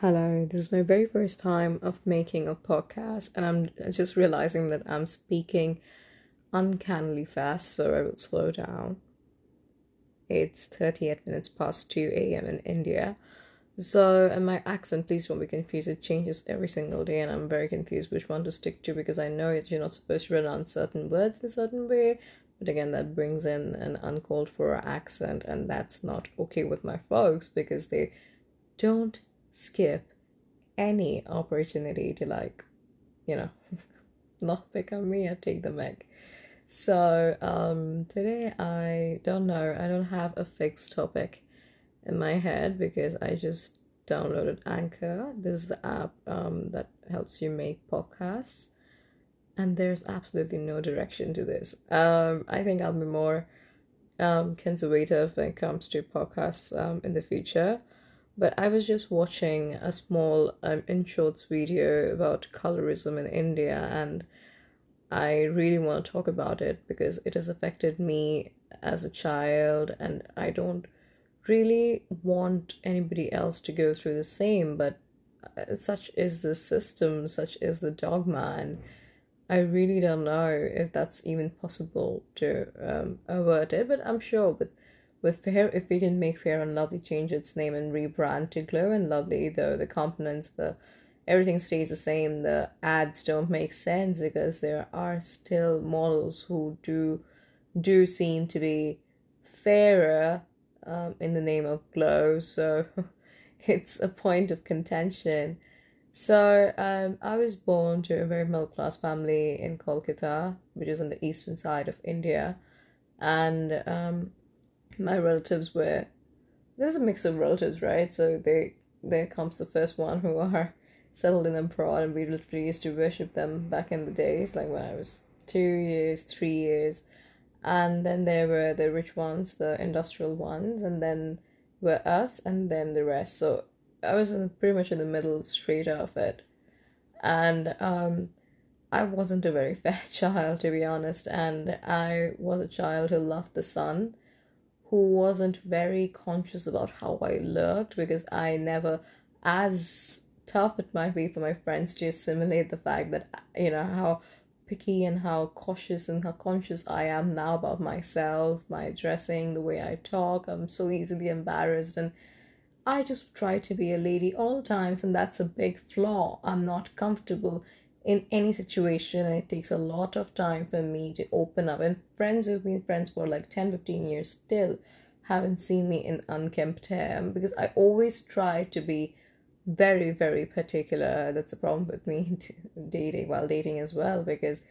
Hello, this is my very first time of making a podcast, and I'm just realizing that I'm speaking uncannily fast, so I will slow down. It's 38 minutes past 2 a.m. in India. So, and my accent, please don't be confused, it changes every single day, and I'm very confused which one to stick to because I know you're not supposed to pronounce certain words a certain way, but again, that brings in an uncalled for accent, and that's not okay with my folks because they don't skip any opportunity to like, you know, not become me or take the mic. So um, today I don't know. I don't have a fixed topic in my head because I just downloaded Anchor. This is the app um, that helps you make podcasts, and there's absolutely no direction to this. Um, I think I'll be more um, conservative when it comes to podcasts um, in the future. But I was just watching a small um, in shorts video about colorism in India, and I really want to talk about it because it has affected me as a child, and I don't really want anybody else to go through the same. But uh, such is the system, such is the dogma, and I really don't know if that's even possible to um, avert it. But I'm sure with with Fair, if we can make Fair and Lovely change its name and rebrand to Glow and Lovely, though the components, the everything stays the same, the ads don't make sense because there are still models who do do seem to be fairer um, in the name of glow. So it's a point of contention. So um, I was born to a very middle class family in Kolkata, which is on the eastern side of India, and um, my relatives were there's a mix of relatives, right? So they there comes the first one who are settled in abroad, and we literally used to worship them back in the days, like when I was two years, three years, and then there were the rich ones, the industrial ones, and then were us, and then the rest. So I was in, pretty much in the middle, straight of it, and um, I wasn't a very fair child to be honest, and I was a child who loved the sun who wasn't very conscious about how I looked because I never, as tough it might be for my friends to assimilate the fact that, you know, how picky and how cautious and how conscious I am now about myself, my dressing, the way I talk. I'm so easily embarrassed and I just try to be a lady all the times and that's a big flaw. I'm not comfortable in any situation and it takes a lot of time for me to open up. And friends who've been friends for like 10 15 years still haven't seen me in unkempt hair because i always try to be very very particular. That's a problem with me dating while dating as well because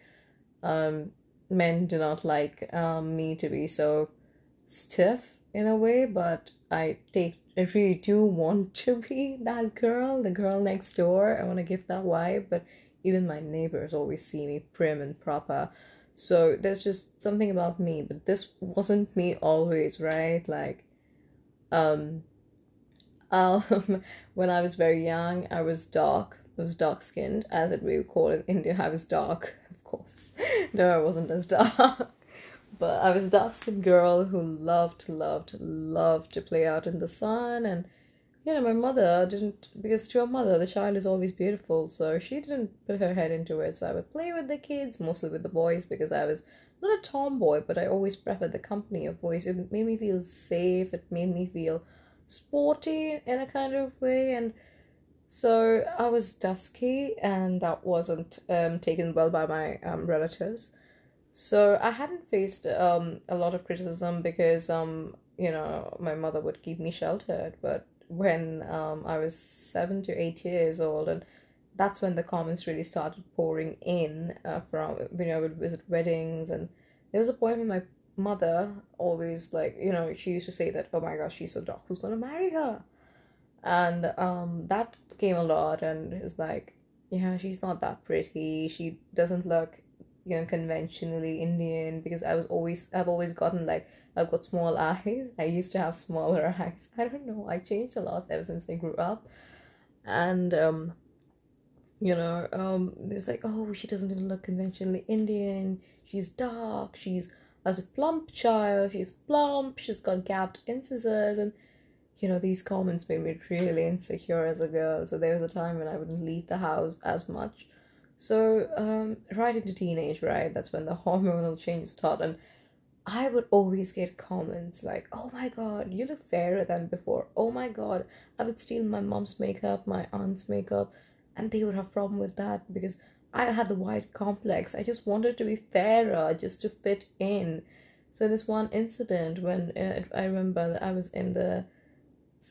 um, men do not like um, me to be so stiff in a way but i take i really do want to be that girl the girl next door i want to give that vibe but even my neighbors always see me prim and proper. So there's just something about me, but this wasn't me always, right? Like, um, um, when I was very young, I was dark. I was dark skinned, as it we would call it in India. I was dark, of course. no, I wasn't as dark. But I was a dark skinned girl who loved, loved, loved to play out in the sun and you know, my mother didn't, because to her mother, the child is always beautiful, so she didn't put her head into it. So I would play with the kids, mostly with the boys, because I was not a tomboy, but I always preferred the company of boys. It made me feel safe, it made me feel sporty in a kind of way, and so I was dusky, and that wasn't um, taken well by my um, relatives. So I hadn't faced um, a lot of criticism because, um, you know, my mother would keep me sheltered, but when um, I was seven to eight years old, and that's when the comments really started pouring in uh, from when I would visit weddings, and there was a point when my mother always like you know she used to say that oh my gosh she's so dark. Who's gonna marry her, and um that came a lot, and it's like yeah she's not that pretty. She doesn't look you know conventionally Indian because I was always I've always gotten like I've got small eyes. I used to have smaller eyes. I don't know. I changed a lot ever since I grew up. And, um, you know, um, it's like, oh, she doesn't even look conventionally Indian. She's dark. She's as a plump child. She's plump. She's got gapped incisors. And you know, these comments made me really insecure as a girl. So there was a time when I wouldn't leave the house as much. So, um, right into teenage, right? That's when the hormonal changes start. And I would always get comments like, oh my god, you look fairer than before. Oh my god, I would steal my mom's makeup, my aunt's makeup, and they would have problem with that because I had the white complex. I just wanted to be fairer, just to fit in. So this one incident when uh, I remember I was in the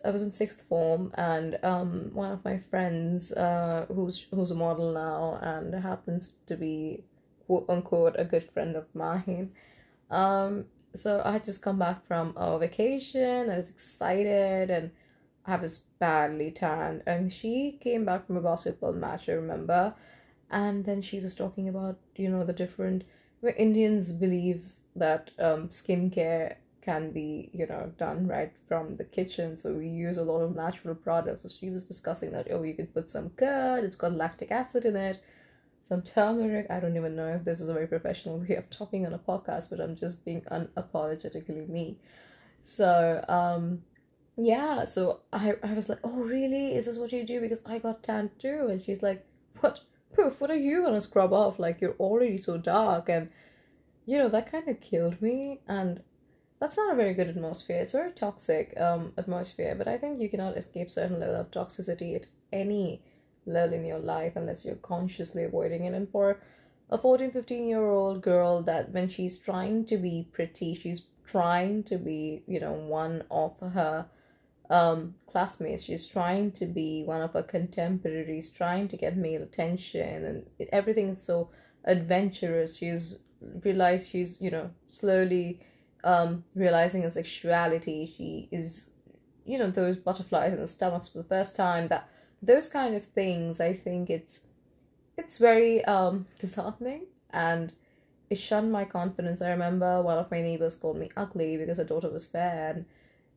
I was in sixth form, and um, one of my friends, uh, who's who's a model now, and happens to be quote unquote a good friend of mine. Um, so I had just come back from a vacation. I was excited, and I was badly tanned. And she came back from a basketball match. I remember, and then she was talking about you know the different where Indians believe that um, skincare can be you know done right from the kitchen. So we use a lot of natural products. So she was discussing that oh you could put some curd it's got lactic acid in it some turmeric. I don't even know if this is a very professional way of talking on a podcast but i'm just being unapologetically me. So um yeah so i i was like oh really? Is this what you do? Because i got tan too. And she's like what? Poof what are you gonna scrub off? Like you're already so dark. And you know that kind of killed me. And that's not a very good atmosphere. It's a very toxic um, atmosphere, but I think you cannot escape certain level of toxicity at any level in your life unless you're consciously avoiding it. And for a 14, 15 year old girl that when she's trying to be pretty, she's trying to be, you know, one of her um, classmates, she's trying to be one of her contemporaries, trying to get male attention, and everything is so adventurous. She's realized she's, you know, slowly um, realizing her sexuality. She is, you know, those butterflies in the stomachs for the first time. That those kind of things. I think it's it's very um, disheartening and it shunned my confidence. I remember one of my neighbors called me ugly because her daughter was fair, and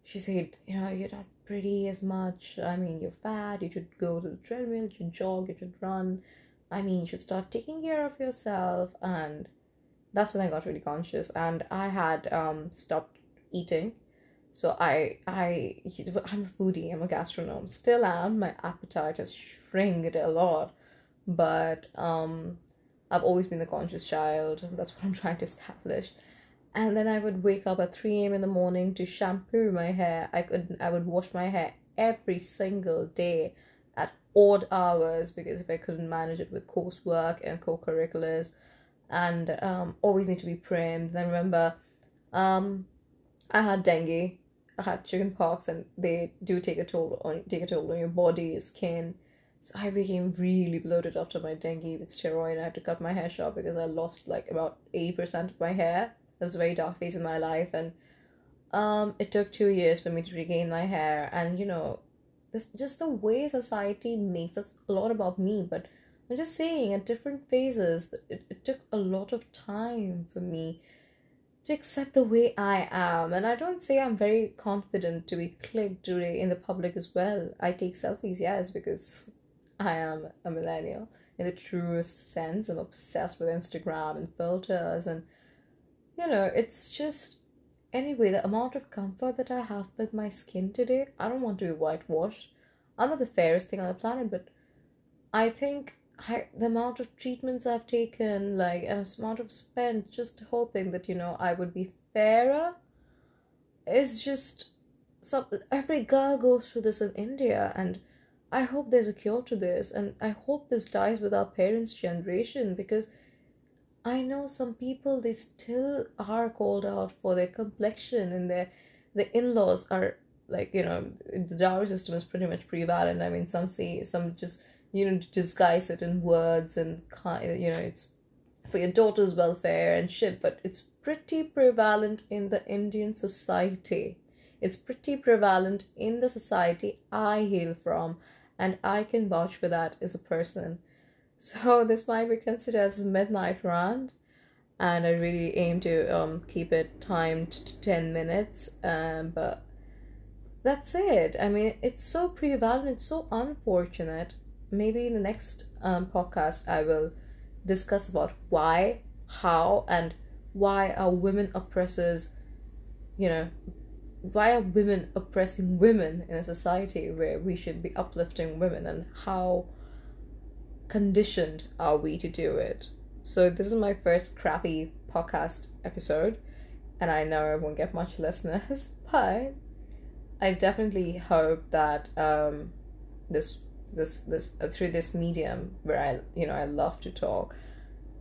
she said, you know, you're not pretty as much. I mean, you're fat. You should go to the treadmill. You should jog. You should run. I mean, you should start taking care of yourself and that's when I got really conscious and I had um stopped eating. So I I I'm a foodie, I'm a gastronome. Still am. My appetite has shrinked a lot. But um I've always been the conscious child. That's what I'm trying to establish. And then I would wake up at 3 a.m. in the morning to shampoo my hair. I could I would wash my hair every single day at odd hours because if I couldn't manage it with coursework and co-curriculars, and um, always need to be primed. And I remember um, I had dengue, I had chicken pox, and they do take a toll on take a toll on your body, your skin. So I became really bloated after my dengue with steroid. I had to cut my hair short because I lost like about eighty percent of my hair. It was a very dark phase in my life, and um, it took two years for me to regain my hair. And you know, this just the way society makes that's a lot about me, but I'm just saying, at different phases, it, it took a lot of time for me to accept the way I am. And I don't say I'm very confident to be clicked today in the public as well. I take selfies, yes, because I am a millennial in the truest sense. I'm obsessed with Instagram and filters, and you know, it's just anyway, the amount of comfort that I have with my skin today, I don't want to be whitewashed. I'm not the fairest thing on the planet, but I think I, the amount of treatments I've taken, like, and the amount of spent just hoping that, you know, I would be fairer is just some every girl goes through this in India and I hope there's a cure to this and I hope this dies with our parents' generation because I know some people they still are called out for their complexion and their the in-laws are like you know the dowry system is pretty much prevalent. I mean some say some just you know, disguise it in words and, you know, it's for your daughter's welfare and shit, but it's pretty prevalent in the Indian society. It's pretty prevalent in the society I hail from, and I can vouch for that as a person. So this might be considered as a midnight rant, and I really aim to um keep it timed to ten minutes. Um, but that's it. I mean, it's so prevalent. It's so unfortunate maybe in the next um, podcast I will discuss about why, how, and why are women oppressors, you know, why are women oppressing women in a society where we should be uplifting women and how conditioned are we to do it? So this is my first crappy podcast episode and i know i won't get much listeners but i definitely hope that um this this this uh, through this medium where i you know i love to talk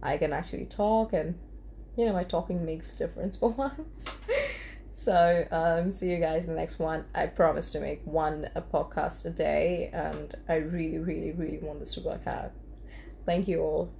i can actually talk and you know my talking makes a difference for once so um, see you guys in the next one. I promise to make one a podcast a day, and I really, really, really want this to work out. Thank you all.